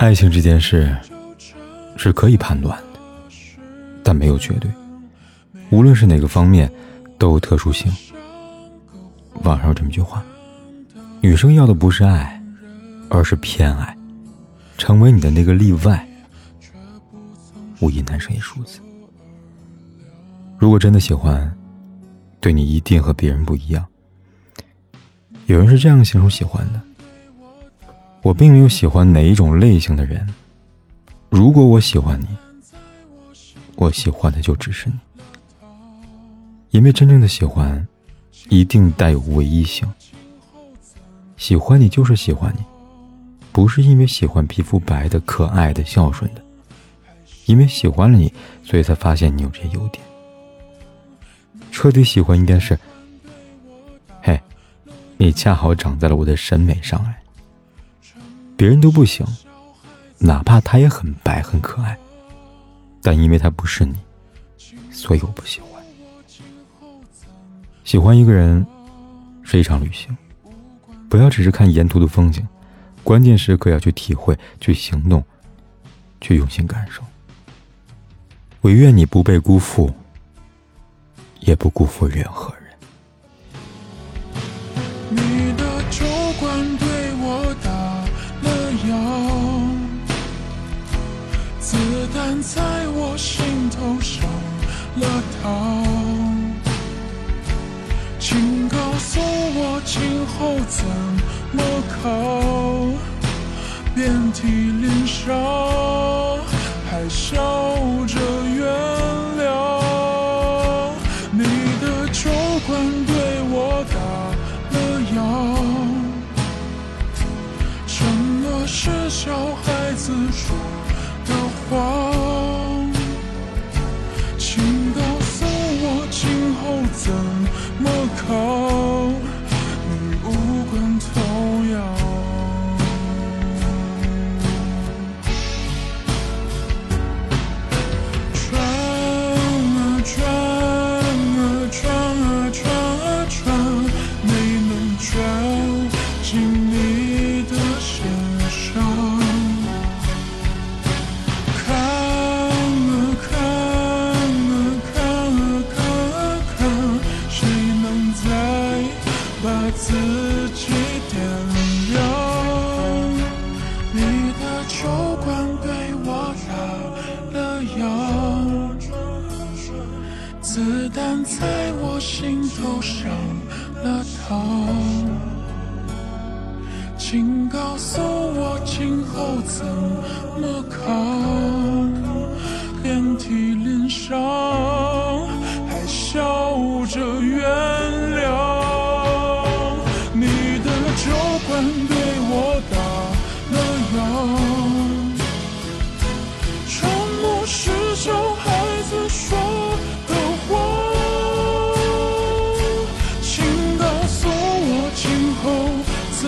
爱情这件事是可以判断的，但没有绝对。无论是哪个方面，都有特殊性。网上有这么句话：女生要的不是爱，而是偏爱，成为你的那个例外。无疑，男生也如此。如果真的喜欢，对你一定和别人不一样。有人是这样形容喜欢的。我并没有喜欢哪一种类型的人。如果我喜欢你，我喜欢的就只是你。因为真正的喜欢，一定带有唯一性。喜欢你就是喜欢你，不是因为喜欢皮肤白的、可爱的、孝顺的，因为喜欢了你，所以才发现你有这些优点。彻底喜欢应该是，嘿，你恰好长在了我的审美上来。别人都不行，哪怕他也很白很可爱，但因为他不是你，所以我不喜欢。喜欢一个人是一场旅行，不要只是看沿途的风景，关键时刻要去体会、去行动、去用心感受。唯愿你不被辜负，也不辜负任何人。在我心头上了膛，请告诉我今后怎么扛？遍体鳞伤，还笑着原谅。你的酒馆对我打了烊，成了是小孩子说怎么扛？你无关痛痒。转啊转啊转啊转啊转，没能转进头上了膛，请告诉我今后怎么